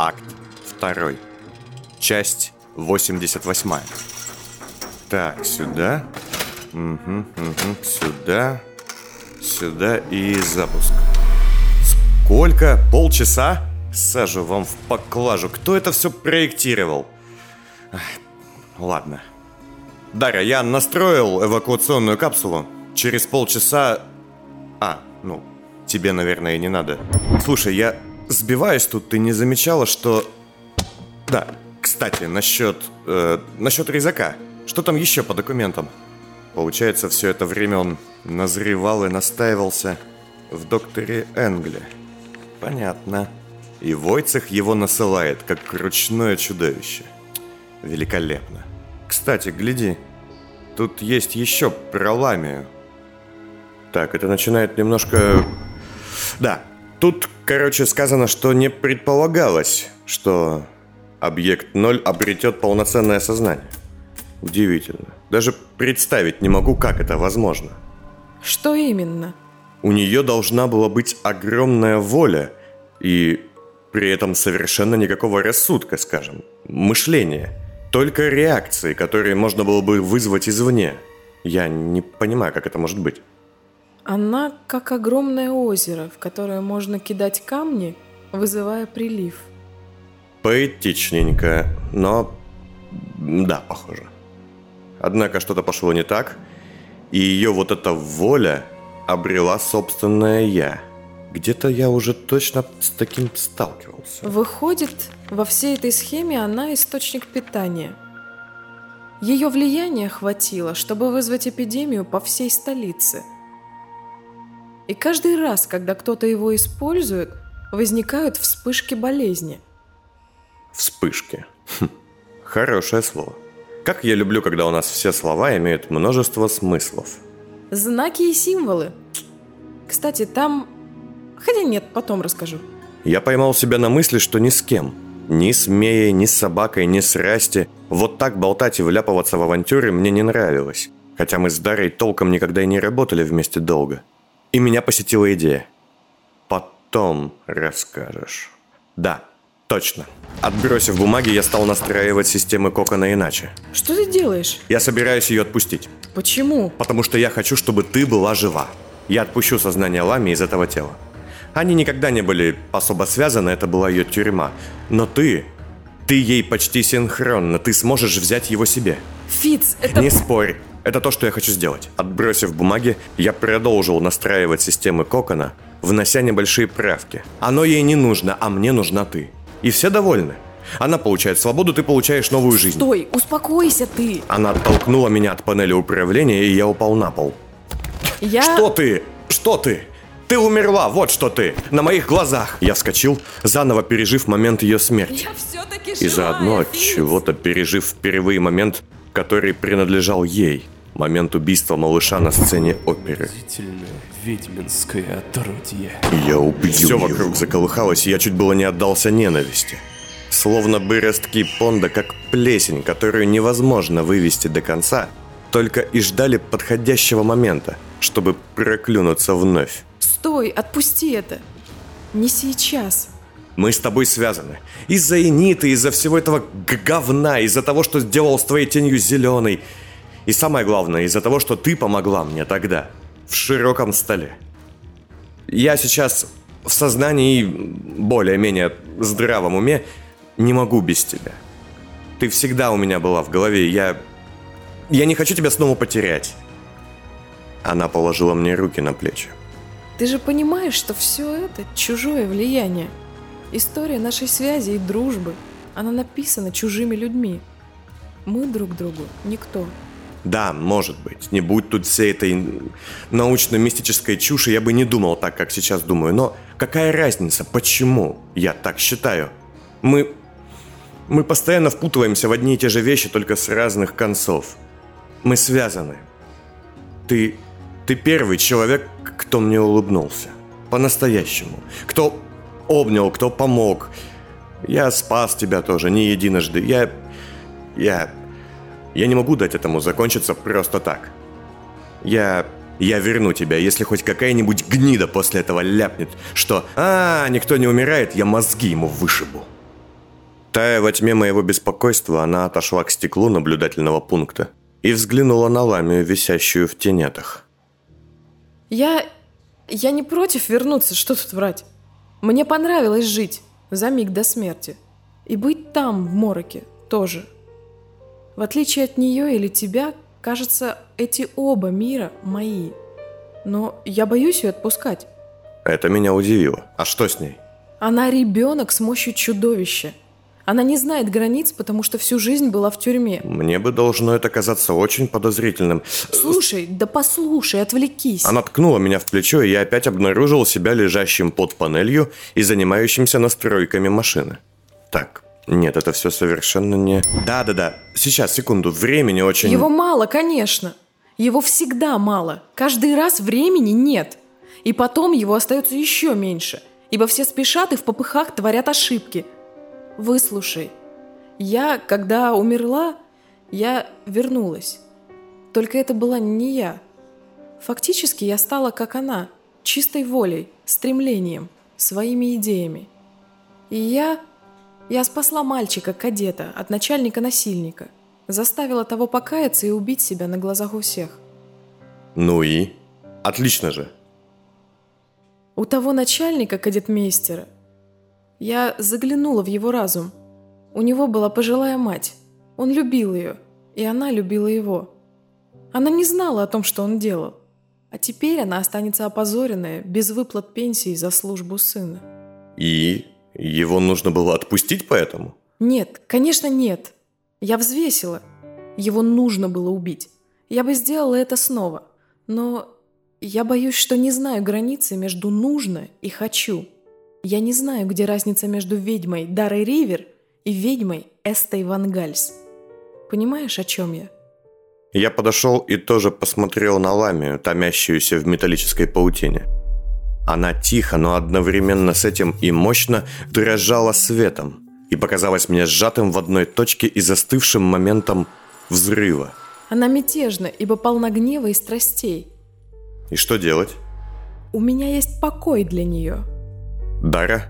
Акт 2. Часть 88. Так, сюда. Угу, угу, сюда. Сюда и запуск. Сколько? Полчаса? Сажу вам в поклажу. Кто это все проектировал? Ладно. Дарья, я настроил эвакуационную капсулу. Через полчаса... А, ну, тебе, наверное, не надо. Слушай, я сбиваюсь тут, ты не замечала, что... Да, кстати, насчет... Э, насчет резака. Что там еще по документам? Получается, все это время он назревал и настаивался в докторе Энгли. Понятно. И Войцех его насылает, как ручное чудовище. Великолепно. Кстати, гляди. Тут есть еще про ламию. Так, это начинает немножко... Да, тут, короче, сказано, что не предполагалось, что объект 0 обретет полноценное сознание. Удивительно. Даже представить не могу, как это возможно. Что именно? У нее должна была быть огромная воля и при этом совершенно никакого рассудка, скажем, мышления. Только реакции, которые можно было бы вызвать извне. Я не понимаю, как это может быть. Она как огромное озеро, в которое можно кидать камни, вызывая прилив. Поэтичненько, но да, похоже. Однако что-то пошло не так, и ее вот эта воля обрела собственное «я». Где-то я уже точно с таким сталкивался. Выходит, во всей этой схеме она источник питания. Ее влияния хватило, чтобы вызвать эпидемию по всей столице. И каждый раз, когда кто-то его использует, возникают вспышки болезни. Вспышки. Хм, хорошее слово. Как я люблю, когда у нас все слова имеют множество смыслов. Знаки и символы. Кстати, там... Хотя нет, потом расскажу. Я поймал себя на мысли, что ни с кем. Ни с Меей, ни с собакой, ни с Расти. Вот так болтать и вляпываться в авантюры мне не нравилось. Хотя мы с Дарой толком никогда и не работали вместе долго. И меня посетила идея. Потом расскажешь. Да, точно. Отбросив бумаги, я стал настраивать системы Кокона иначе. Что ты делаешь? Я собираюсь ее отпустить. Почему? Потому что я хочу, чтобы ты была жива. Я отпущу сознание Лами из этого тела. Они никогда не были особо связаны, это была ее тюрьма. Но ты, ты ей почти синхронно, ты сможешь взять его себе. Фиц, это... Не спорь. Это то, что я хочу сделать. Отбросив бумаги, я продолжил настраивать системы Кокона, внося небольшие правки. Оно ей не нужно, а мне нужна ты. И все довольны. Она получает свободу, ты получаешь новую жизнь. Стой, успокойся ты. Она оттолкнула меня от панели управления, и я упал на пол. Я... Что ты? Что ты? Ты умерла, вот что ты, на моих глазах. Я вскочил, заново пережив момент ее смерти. Я все-таки И заодно от чего-то пережив впервые момент, который принадлежал ей. Момент убийства малыша на сцене оперы. ведьминское отродье. Я убью Все вокруг заколыхалось, и я чуть было не отдался ненависти. Словно бы ростки понда, как плесень, которую невозможно вывести до конца, только и ждали подходящего момента, чтобы проклюнуться вновь. Стой, отпусти это. Не сейчас. Мы с тобой связаны. Из-за Эниты, из-за всего этого говна, из-за того, что сделал с твоей тенью зеленой. И самое главное, из-за того, что ты помогла мне тогда, в широком столе. Я сейчас в сознании и более-менее здравом уме не могу без тебя. Ты всегда у меня была в голове, я... Я не хочу тебя снова потерять. Она положила мне руки на плечи. Ты же понимаешь, что все это чужое влияние. История нашей связи и дружбы. Она написана чужими людьми. Мы друг другу никто. Да, может быть. Не будь тут всей этой научно-мистической чуши, я бы не думал так, как сейчас думаю. Но какая разница, почему я так считаю? Мы... Мы постоянно впутываемся в одни и те же вещи, только с разных концов. Мы связаны. Ты... Ты первый человек, кто мне улыбнулся. По-настоящему. Кто обнял, кто помог. Я спас тебя тоже, не единожды. Я... Я... Я не могу дать этому закончиться просто так. Я... Я верну тебя, если хоть какая-нибудь гнида после этого ляпнет, что «А, никто не умирает, я мозги ему вышибу». Тая во тьме моего беспокойства, она отошла к стеклу наблюдательного пункта и взглянула на ламию, висящую в тенетах. Я... я не против вернуться, что тут врать. Мне понравилось жить за миг до смерти. И быть там, в мороке, тоже. В отличие от нее или тебя, кажется, эти оба мира мои. Но я боюсь ее отпускать. Это меня удивило. А что с ней? Она ребенок с мощью чудовища. Она не знает границ, потому что всю жизнь была в тюрьме. Мне бы должно это казаться очень подозрительным. Слушай, да послушай, отвлекись. Она ткнула меня в плечо, и я опять обнаружил себя лежащим под панелью и занимающимся настройками машины. Так, нет, это все совершенно не... Да-да-да, сейчас, секунду, времени очень... Его мало, конечно. Его всегда мало. Каждый раз времени нет. И потом его остается еще меньше. Ибо все спешат и в попыхах творят ошибки – Выслушай. Я, когда умерла, я вернулась. Только это была не я. Фактически я стала как она, чистой волей, стремлением, своими идеями. И я... Я спасла мальчика-кадета от начальника-насильника. Заставила того покаяться и убить себя на глазах у всех. Ну и? Отлично же. У того начальника, кадетмейстера, я заглянула в его разум. У него была пожилая мать. Он любил ее, и она любила его. Она не знала о том, что он делал. А теперь она останется опозоренная, без выплат пенсии за службу сына. И его нужно было отпустить поэтому? Нет, конечно нет. Я взвесила. Его нужно было убить. Я бы сделала это снова. Но я боюсь, что не знаю границы между «нужно» и «хочу». Я не знаю, где разница между ведьмой Дарой Ривер и ведьмой Эстой Ван Гальс. Понимаешь, о чем я? Я подошел и тоже посмотрел на ламию, томящуюся в металлической паутине. Она тихо, но одновременно с этим и мощно дрожала светом и показалась мне сжатым в одной точке и застывшим моментом взрыва. Она мятежна, ибо полна гнева и страстей. И что делать? У меня есть покой для нее. Дара,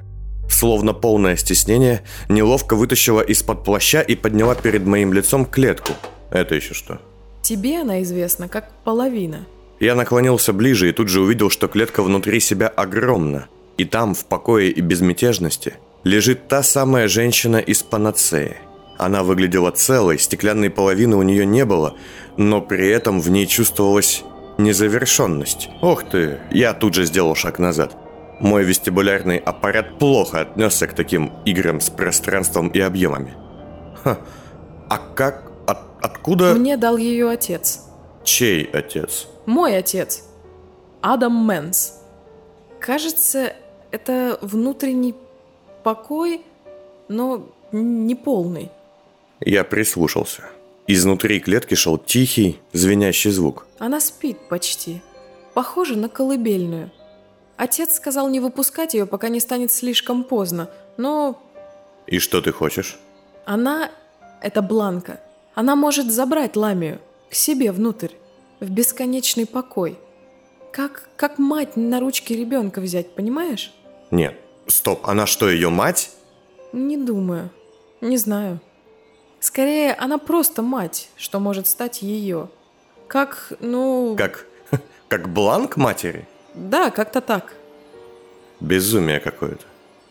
словно полное стеснение, неловко вытащила из-под плаща и подняла перед моим лицом клетку. Это еще что? Тебе она известна как половина. Я наклонился ближе и тут же увидел, что клетка внутри себя огромна. И там, в покое и безмятежности, лежит та самая женщина из панацеи. Она выглядела целой, стеклянной половины у нее не было, но при этом в ней чувствовалась незавершенность. Ох ты, я тут же сделал шаг назад. Мой вестибулярный аппарат плохо отнесся к таким играм с пространством и объемами. Ха, а как? От, откуда? Мне дал ее отец. Чей отец? Мой отец. Адам Мэнс. Кажется, это внутренний покой, но не полный. Я прислушался. Изнутри клетки шел тихий, звенящий звук. Она спит почти. Похоже на колыбельную. Отец сказал не выпускать ее, пока не станет слишком поздно, но... И что ты хочешь? Она... Это Бланка. Она может забрать Ламию к себе внутрь, в бесконечный покой. Как, как мать на ручки ребенка взять, понимаешь? Нет. Стоп, она что, ее мать? Не думаю. Не знаю. Скорее, она просто мать, что может стать ее. Как, ну... Как? Как бланк матери? Да, как-то так. Безумие какое-то.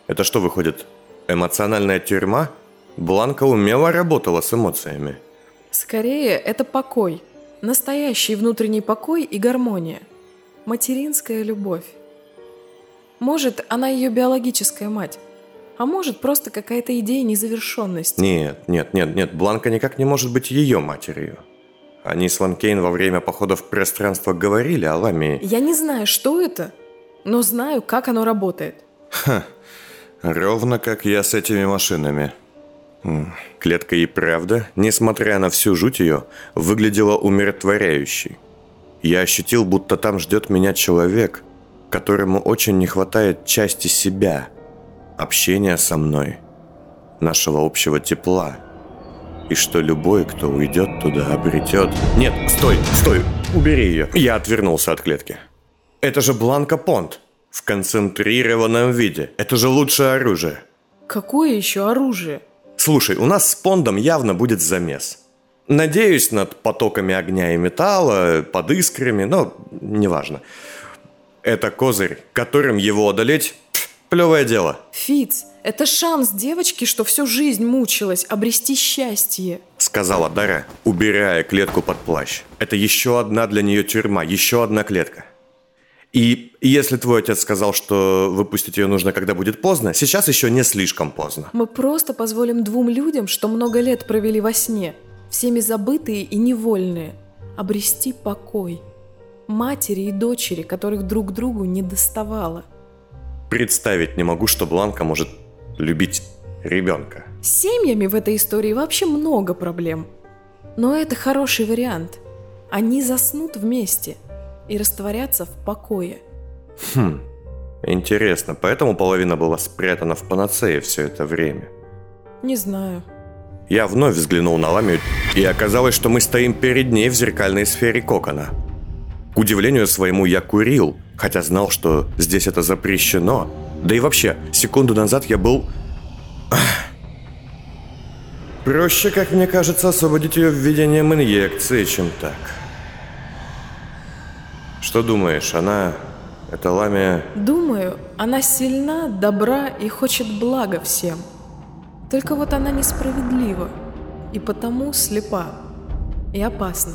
Это что выходит? Эмоциональная тюрьма? Бланка умело работала с эмоциями. Скорее, это покой. Настоящий внутренний покой и гармония. Материнская любовь. Может, она ее биологическая мать. А может, просто какая-то идея незавершенности. Нет, нет, нет, нет. Бланка никак не может быть ее матерью. Они с Ланкейн во время похода в пространство говорили о Ламии. Я не знаю, что это, но знаю, как оно работает. Ха, ровно как я с этими машинами. Клетка и правда, несмотря на всю жуть ее, выглядела умиротворяющей. Я ощутил, будто там ждет меня человек, которому очень не хватает части себя, общения со мной, нашего общего тепла – и что любой, кто уйдет туда, обретет... Нет, стой, стой, убери ее. Я отвернулся от клетки. Это же Бланка Понт. В концентрированном виде. Это же лучшее оружие. Какое еще оружие? Слушай, у нас с Пондом явно будет замес. Надеюсь, над потоками огня и металла, под искрами, но неважно. Это козырь, которым его одолеть – плевое дело. Фиц, это шанс девочки, что всю жизнь мучилась, обрести счастье. Сказала Дара, убирая клетку под плащ. Это еще одна для нее тюрьма, еще одна клетка. И если твой отец сказал, что выпустить ее нужно, когда будет поздно, сейчас еще не слишком поздно. Мы просто позволим двум людям, что много лет провели во сне, всеми забытые и невольные, обрести покой. Матери и дочери, которых друг другу не доставало. Представить не могу, что Бланка может любить ребенка. С семьями в этой истории вообще много проблем. Но это хороший вариант. Они заснут вместе и растворятся в покое. Хм, интересно, поэтому половина была спрятана в панацее все это время. Не знаю. Я вновь взглянул на Ламию, и оказалось, что мы стоим перед ней в зеркальной сфере кокона. К удивлению своему я курил, хотя знал, что здесь это запрещено. Да и вообще, секунду назад я был... Проще, как мне кажется, освободить ее введением инъекции, чем так. Что думаешь, она... Это Ламия... Думаю, она сильна, добра и хочет блага всем. Только вот она несправедлива и потому слепа и опасна.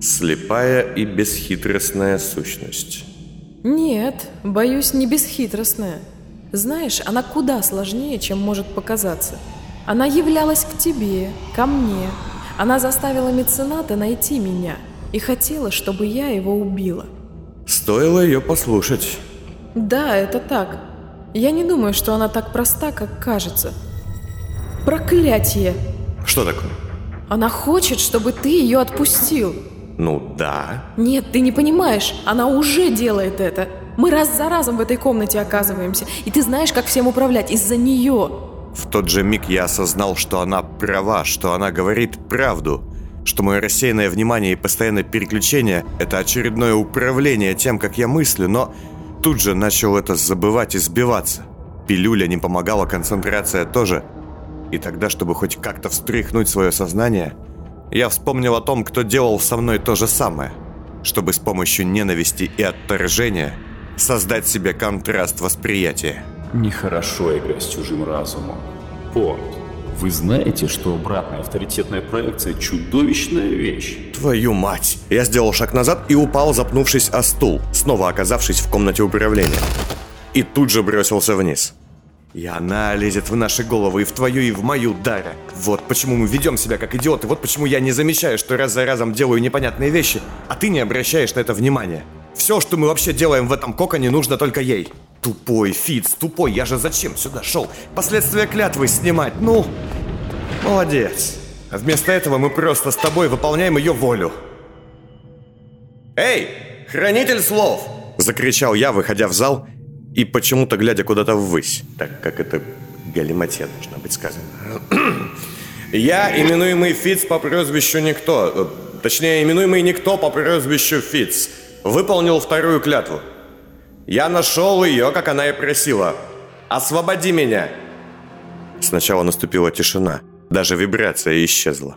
Слепая и бесхитростная сущность. Нет, боюсь, не бесхитростная. Знаешь, она куда сложнее, чем может показаться. Она являлась к тебе, ко мне. Она заставила мецената найти меня и хотела, чтобы я его убила. Стоило ее послушать. Да, это так. Я не думаю, что она так проста, как кажется. Проклятие! Что такое? Она хочет, чтобы ты ее отпустил. Ну да. Нет, ты не понимаешь, она уже делает это. Мы раз за разом в этой комнате оказываемся, и ты знаешь, как всем управлять из-за нее. В тот же миг я осознал, что она права, что она говорит правду, что мое рассеянное внимание и постоянное переключение – это очередное управление тем, как я мыслю, но тут же начал это забывать и сбиваться. Пилюля не помогала, концентрация тоже. И тогда, чтобы хоть как-то встряхнуть свое сознание, я вспомнил о том, кто делал со мной то же самое, чтобы с помощью ненависти и отторжения создать себе контраст восприятия. Нехорошо играть с чужим разумом. Понт, вы знаете, что обратная авторитетная проекция – чудовищная вещь? Твою мать! Я сделал шаг назад и упал, запнувшись о стул, снова оказавшись в комнате управления. И тут же бросился вниз. И она лезет в наши головы, и в твою, и в мою, Даря. Вот почему мы ведем себя как идиоты, вот почему я не замечаю, что раз за разом делаю непонятные вещи, а ты не обращаешь на это внимания. Все, что мы вообще делаем в этом коконе, нужно только ей. Тупой, Фиц, тупой, я же зачем сюда шел? Последствия клятвы снимать, ну... Молодец. А вместо этого мы просто с тобой выполняем ее волю. «Эй, хранитель слов!» Закричал я, выходя в зал и почему-то глядя куда-то ввысь, так как это галиматья должна быть сказано. Я, именуемый Фиц по прозвищу Никто, э, точнее, именуемый Никто по прозвищу Фиц, выполнил вторую клятву. Я нашел ее, как она и просила. «Освободи меня!» Сначала наступила тишина, даже вибрация исчезла.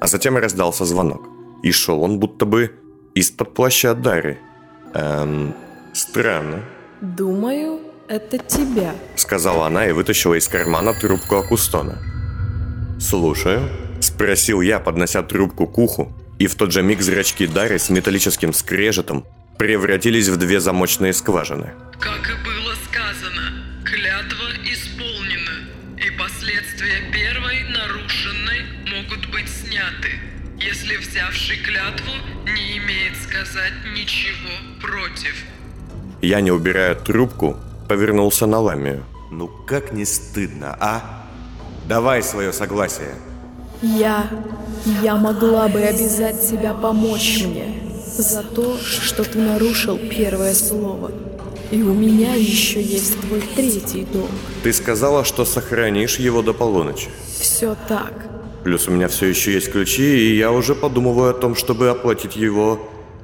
А затем раздался звонок. И шел он будто бы из-под плаща Дары. Эм, странно. Думаю, это тебя. Сказала она и вытащила из кармана трубку Акустона. «Слушаю», – спросил я, поднося трубку к уху, и в тот же миг зрачки Дары с металлическим скрежетом превратились в две замочные скважины. Как и было сказано, клятва исполнена, и последствия первой нарушенной могут быть сняты, если взявший клятву не имеет сказать ничего против. Я, не убирая трубку, повернулся на Ламию. «Ну как не стыдно, а? Давай свое согласие». Я... Я могла бы обязать себя помочь мне за то, что ты нарушил первое слово. И у меня еще есть твой третий долг. Ты сказала, что сохранишь его до полуночи. Все так. Плюс у меня все еще есть ключи, и я уже подумываю о том, чтобы оплатить его,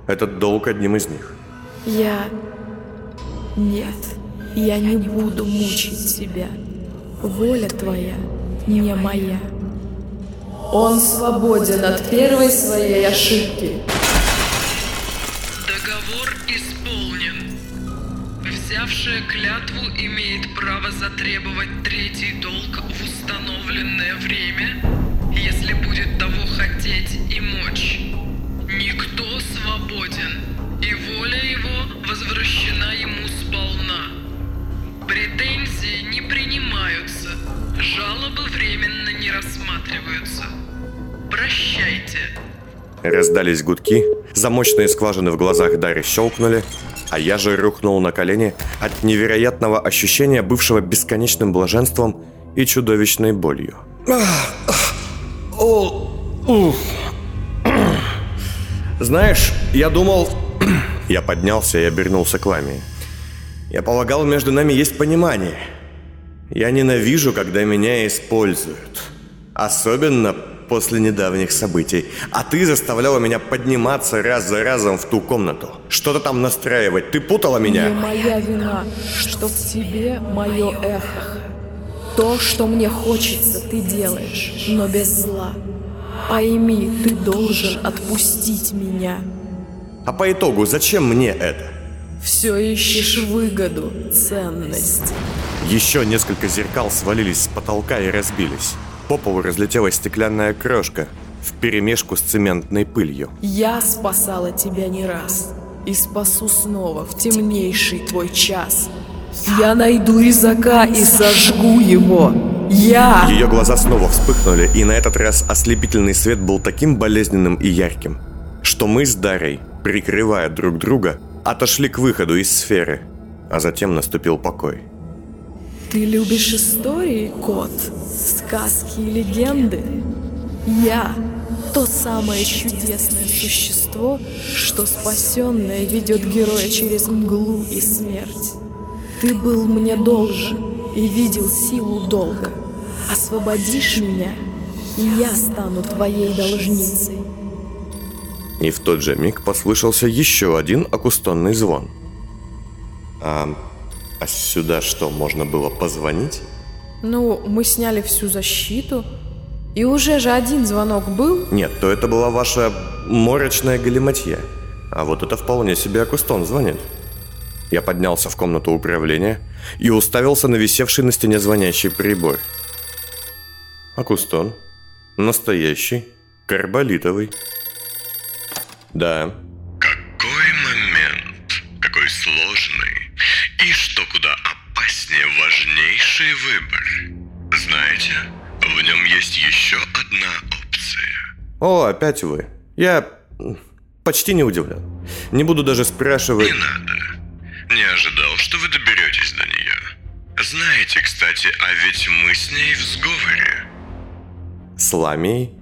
этот долг одним из них. Я... Нет, я не буду мучить тебя. Воля твоя, не моя. Он свободен от первой своей ошибки. Исполнен. Взявшая клятву имеет право затребовать третий долг в установленное время, если будет того хотеть и мочь. Никто свободен, и воля его возвращена ему сполна. Претензии не принимаются, жалобы временно не рассматриваются. Прощайте. Раздались гудки, замочные скважины в глазах Дарьи щелкнули, а я же рухнул на колени от невероятного ощущения, бывшего бесконечным блаженством и чудовищной болью. Знаешь, я думал... Я поднялся и обернулся к Ламии. Я полагал, между нами есть понимание. Я ненавижу, когда меня используют. Особенно после недавних событий. А ты заставляла меня подниматься раз за разом в ту комнату. Что-то там настраивать. Ты путала меня. Не моя вина, что в тебе мое эхо. То, что мне хочется, ты делаешь, но без зла. Пойми, ты должен отпустить меня. А по итогу, зачем мне это? Все ищешь выгоду, ценность. Еще несколько зеркал свалились с потолка и разбились. По полу разлетелась стеклянная крошка в перемешку с цементной пылью. Я спасала тебя не раз. И спасу снова в темнейший твой час. Я найду резака и сожгу его. Я! Ее глаза снова вспыхнули, и на этот раз ослепительный свет был таким болезненным и ярким, что мы с Дарой, прикрывая друг друга, отошли к выходу из сферы, а затем наступил покой. Ты любишь истории, кот? Сказки и легенды? Я — то самое чудесное существо, что спасенное ведет героя через мглу и смерть. Ты был мне должен и видел силу долга. Освободишь меня, и я стану твоей должницей. И в тот же миг послышался еще один акустонный звон. А, а сюда что, можно было позвонить? Ну, мы сняли всю защиту, и уже же один звонок был. Нет, то это была ваша морочная галиматья. А вот это вполне себе акустон звонит. Я поднялся в комнату управления и уставился на висевший на стене звонящий прибор. Акустон. Настоящий. Карболитовый. Да. Опаснее важнейший выбор. Знаете, в нем есть еще одна опция. О, опять вы. Я почти не удивлен. Не буду даже спрашивать... Не надо. Не ожидал, что вы доберетесь до нее. Знаете, кстати, а ведь мы с ней в сговоре. С Ламией?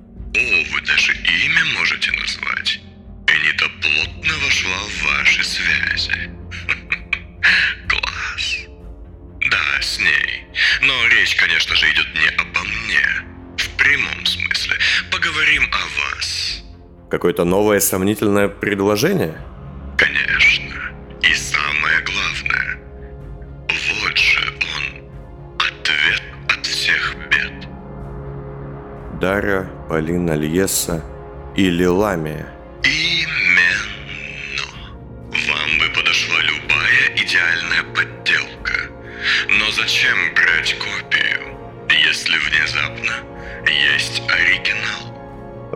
Речь, конечно же, идет не обо мне. В прямом смысле. Поговорим о вас. Какое-то новое сомнительное предложение? Конечно. И самое главное. Вот же он. Ответ от всех бед. Дара, Полина Льеса или Ламия?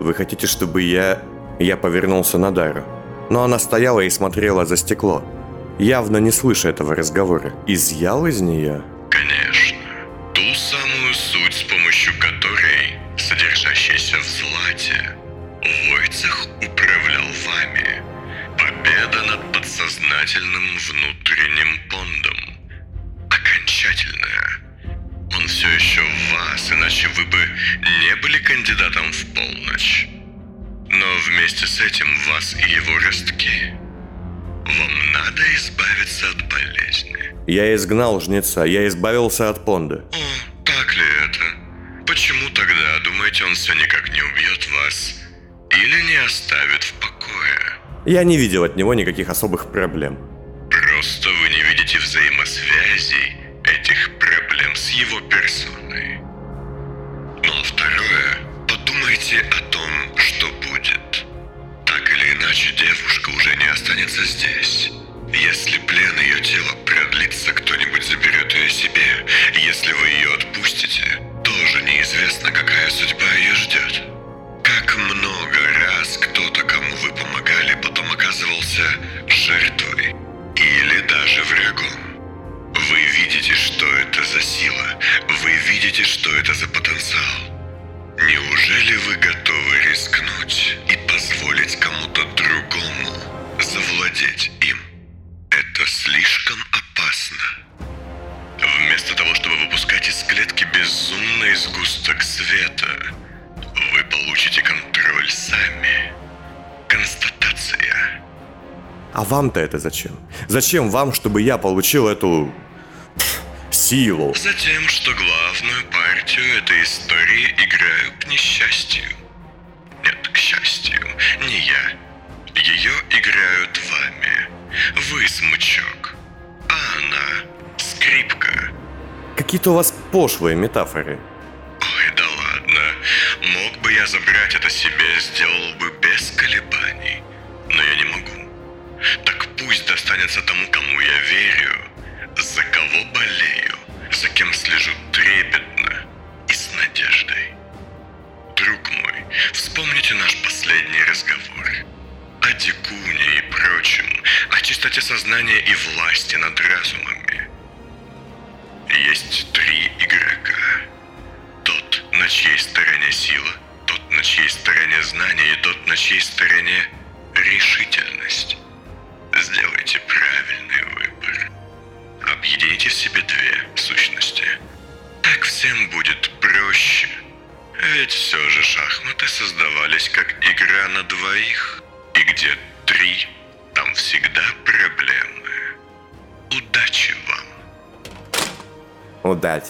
Вы хотите, чтобы я... Я повернулся на Дару. Но она стояла и смотрела за стекло. Явно не слыша этого разговора. Изъял из нее? Конечно. Ту самую суть, с помощью которой, содержащейся в злате, Войцех управлял вами. Победа над подсознательным внутренним пондом. Окончательная. Все еще в вас, иначе вы бы не были кандидатом в полночь. Но вместе с этим вас и его ростки. Вам надо избавиться от болезни. Я изгнал жнеца, я избавился от Понда. О, так ли это? Почему тогда, думаете, он все никак не убьет вас? Или не оставит в покое? Я не видел от него никаких особых проблем. Просто вы не видите взаимосвязей вам-то это зачем? Зачем вам, чтобы я получил эту... силу? Затем, что главную партию этой истории играю к несчастью. Нет, к счастью, не я. Ее играют вами. Вы смычок, а она скрипка. Какие-то у вас пошлые метафоры.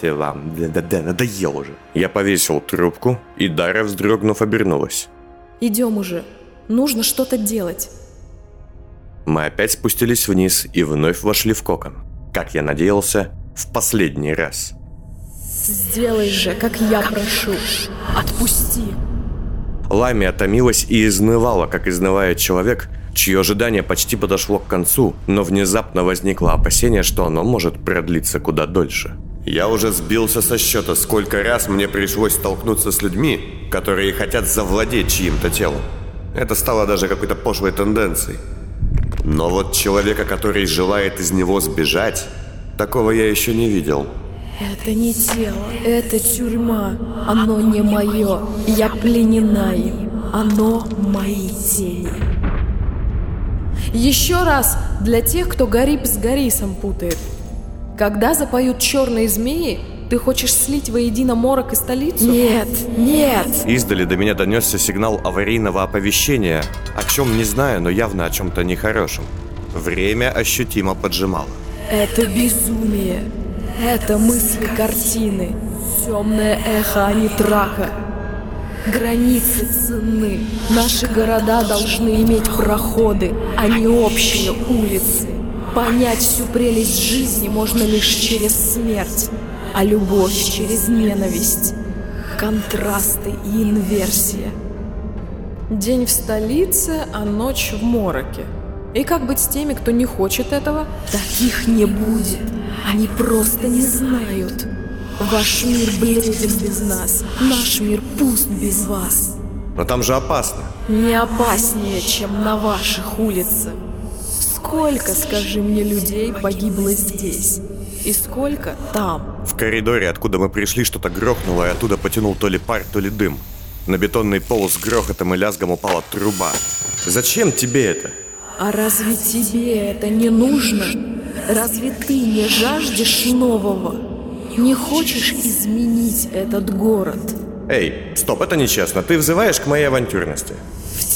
Вам. Удачи вам. Да-да-да, надоел уже. Я повесил трубку, и Дарья, вздрогнув, обернулась. Идем уже. Нужно что-то делать. Мы опять спустились вниз и вновь вошли в кокон. Как я надеялся, в последний раз. Сделай же, как я прошу. Отпусти. Лами отомилась и изнывала, как изнывает человек, чье ожидание почти подошло к концу, но внезапно возникло опасение, что оно может продлиться куда дольше. Я уже сбился со счета, сколько раз мне пришлось столкнуться с людьми, которые хотят завладеть чьим-то телом. Это стало даже какой-то пошлой тенденцией. Но вот человека, который желает из него сбежать, такого я еще не видел. Это не тело, это тюрьма. Оно не мое. Я пленена им. Оно мои тени. Еще раз для тех, кто Гарип с Гарисом путает. Когда запоют черные змеи, ты хочешь слить воедино морок и столицу? Нет, нет. Издали до меня донесся сигнал аварийного оповещения, о чем не знаю, но явно о чем-то нехорошем. Время ощутимо поджимало. Это безумие. Это мысли картины. Темное эхо Анитрака. Границы ценны. Наши города должны иметь проходы, а не общие улицы. Понять всю прелесть жизни можно лишь через смерть, а любовь через ненависть. Контрасты и инверсия. День в столице, а ночь в мороке. И как быть с теми, кто не хочет этого? Таких не будет. Они просто не знают. Ваш мир бледен без нас. Наш мир пуст без вас. Но там же опасно. Не опаснее, чем на ваших улицах. Сколько, скажи мне, людей погибло здесь? И сколько там? В коридоре, откуда мы пришли, что-то грохнуло, и оттуда потянул то ли пар, то ли дым. На бетонный пол с грохотом и лязгом упала труба. Зачем тебе это? А разве тебе это не нужно? Разве ты не жаждешь нового? Не хочешь изменить этот город? Эй, стоп, это нечестно. Ты взываешь к моей авантюрности.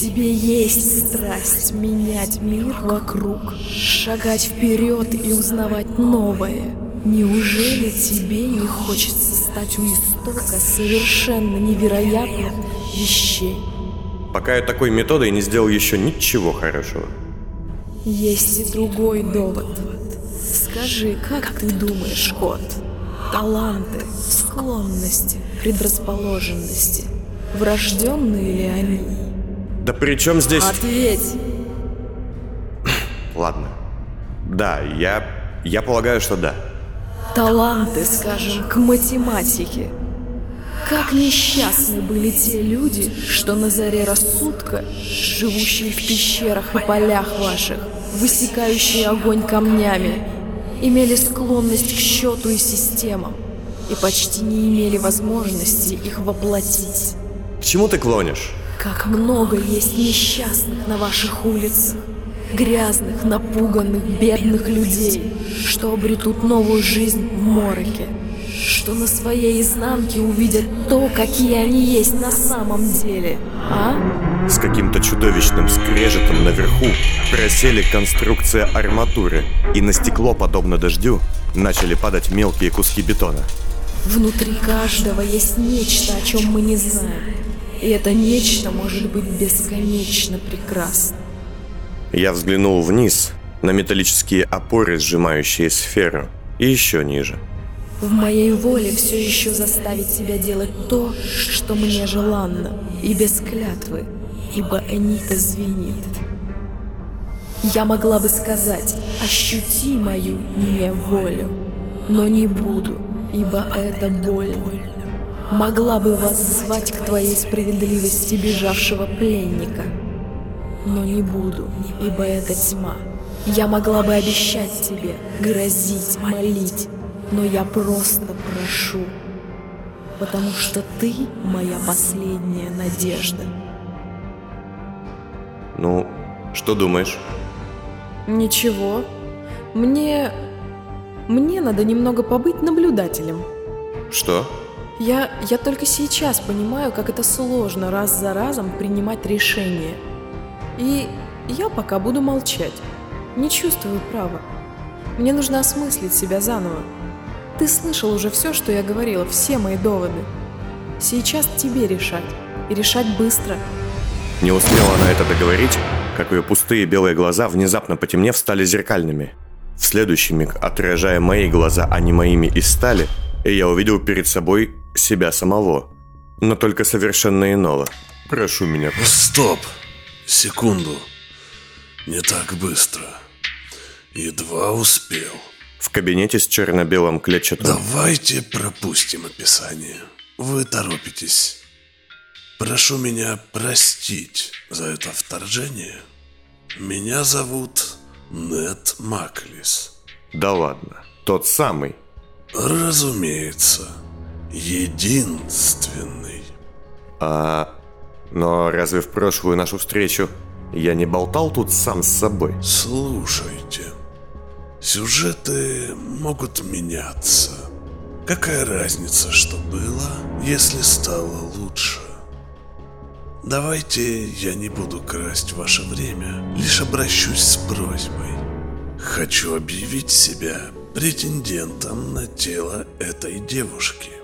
Тебе есть страсть менять мир вокруг, шагать вперед и узнавать новое. Неужели тебе не хочется стать у истока совершенно невероятных вещей? Пока я такой методой не сделал еще ничего хорошего. Есть и другой довод. Скажи, как ты думаешь, кот? Таланты, склонности, предрасположенности. Врожденные ли они? Да при чем здесь... Ответь! Ладно. Да, я... Я полагаю, что да. Таланты, скажем, к математике. Как несчастны были те люди, что на заре рассудка, живущие в пещерах и полях ваших, высекающие огонь камнями, имели склонность к счету и системам, и почти не имели возможности их воплотить. К чему ты клонишь? Как много есть несчастных на ваших улицах, грязных, напуганных, бедных людей, что обретут новую жизнь в мороке, что на своей изнанке увидят то, какие они есть на самом деле, а? С каким-то чудовищным скрежетом наверху просели конструкция арматуры, и на стекло, подобно дождю, начали падать мелкие куски бетона. Внутри каждого есть нечто, о чем мы не знаем. И это нечто может быть бесконечно прекрасно. Я взглянул вниз на металлические опоры, сжимающие сферу, и еще ниже. В моей воле все еще заставить себя делать то, что мне желанно, и без клятвы, ибо Энита звенит. Я могла бы сказать, ощути мою неволю, но не буду, ибо это больно. Могла бы вас звать к твоей справедливости бежавшего пленника, но не буду, ибо это тьма. Я могла бы обещать тебе, грозить, молить, но я просто прошу, потому что ты моя последняя надежда. Ну, что думаешь? Ничего. Мне... Мне надо немного побыть наблюдателем. Что? Я, я только сейчас понимаю, как это сложно раз за разом принимать решения. И я пока буду молчать. Не чувствую права. Мне нужно осмыслить себя заново. Ты слышал уже все, что я говорила, все мои доводы. Сейчас тебе решать. И решать быстро. Не успела она это договорить, как ее пустые белые глаза, внезапно потемнев, стали зеркальными. В следующий миг, отражая мои глаза, а не моими из стали, и я увидел перед собой себя самого, но только совершенно иного. Прошу меня. Стоп! Секунду. Не так быстро. Едва успел. В кабинете с черно-белым клетчатым. Давайте пропустим описание. Вы торопитесь. Прошу меня простить за это вторжение. Меня зовут Нет Маклис. Да ладно, тот самый. Разумеется, единственный. А... Но разве в прошлую нашу встречу я не болтал тут сам с собой? Слушайте, сюжеты могут меняться. Какая разница, что было, если стало лучше? Давайте я не буду красть ваше время, лишь обращусь с просьбой. Хочу объявить себя претендентом на тело этой девушки.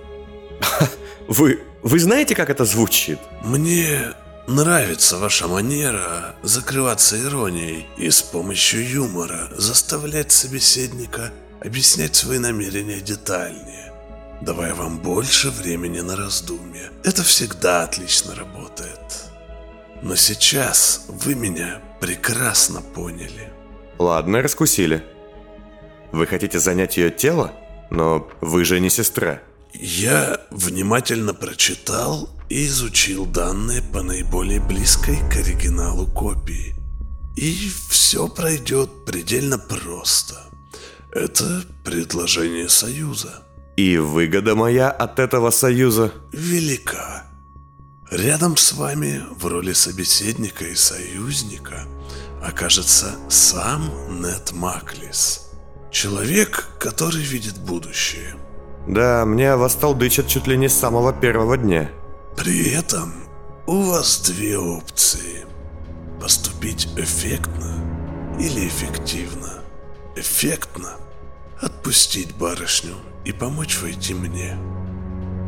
Вы... Вы знаете, как это звучит? Мне нравится ваша манера закрываться иронией и с помощью юмора заставлять собеседника объяснять свои намерения детальнее, давая вам больше времени на раздумье. Это всегда отлично работает. Но сейчас вы меня прекрасно поняли. Ладно, раскусили. Вы хотите занять ее тело? Но вы же не сестра. Я внимательно прочитал и изучил данные по наиболее близкой к оригиналу копии. И все пройдет предельно просто. Это предложение союза. И выгода моя от этого союза? Велика. Рядом с вами в роли собеседника и союзника окажется сам Нет Маклис. Человек, который видит будущее – да, мне вас толдычат чуть ли не с самого первого дня. При этом у вас две опции. Поступить эффектно или эффективно. Эффектно – отпустить барышню и помочь войти мне.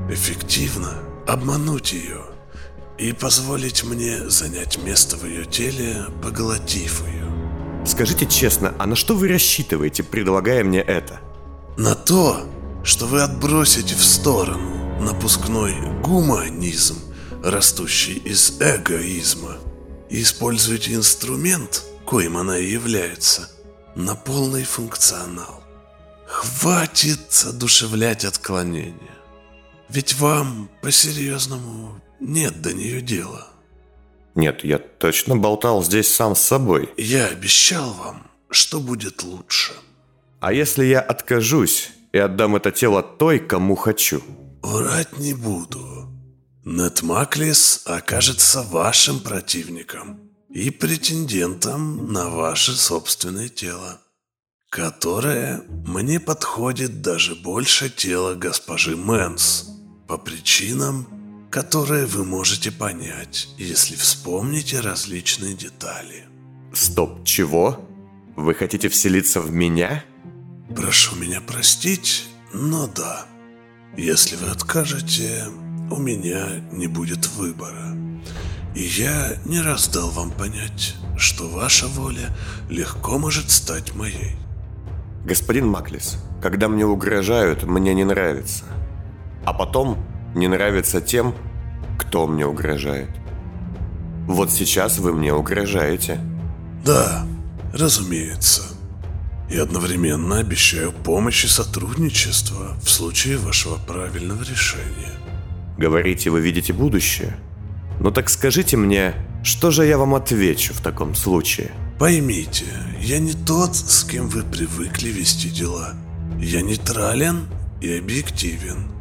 Эффективно – обмануть ее и позволить мне занять место в ее теле, поглотив ее. Скажите честно, а на что вы рассчитываете, предлагая мне это? На то, что вы отбросите в сторону напускной гуманизм, растущий из эгоизма, и используете инструмент, коим она и является, на полный функционал. Хватит одушевлять отклонения. Ведь вам по-серьезному нет до нее дела. Нет, я точно болтал здесь сам с собой. Я обещал вам, что будет лучше. А если я откажусь и отдам это тело той, кому хочу. Врать не буду. Нетмаклис окажется вашим противником и претендентом на ваше собственное тело. которое мне подходит даже больше тела госпожи Мэнс, по причинам, которые вы можете понять, если вспомните различные детали. Стоп, чего? Вы хотите вселиться в меня? Прошу меня простить, но да. Если вы откажете, у меня не будет выбора. И я не раз дал вам понять, что ваша воля легко может стать моей. Господин Маклис, когда мне угрожают, мне не нравится. А потом не нравится тем, кто мне угрожает. Вот сейчас вы мне угрожаете. Да, разумеется. И одновременно обещаю помощь и сотрудничество в случае вашего правильного решения. Говорите, вы видите будущее? Ну так скажите мне, что же я вам отвечу в таком случае? Поймите, я не тот, с кем вы привыкли вести дела. Я нейтрален и объективен.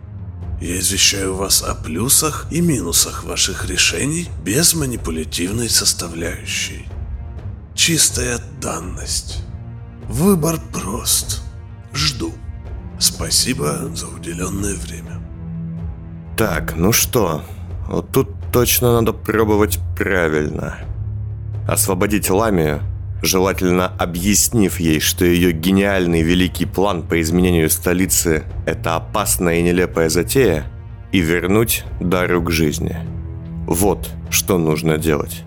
Я извещаю вас о плюсах и минусах ваших решений без манипулятивной составляющей. Чистая данность. Выбор прост. Жду. Спасибо за уделенное время. Так, ну что, вот тут точно надо пробовать правильно. Освободить Ламию, желательно объяснив ей, что ее гениальный великий план по изменению столицы – это опасная и нелепая затея, и вернуть Дарю к жизни. Вот что нужно делать.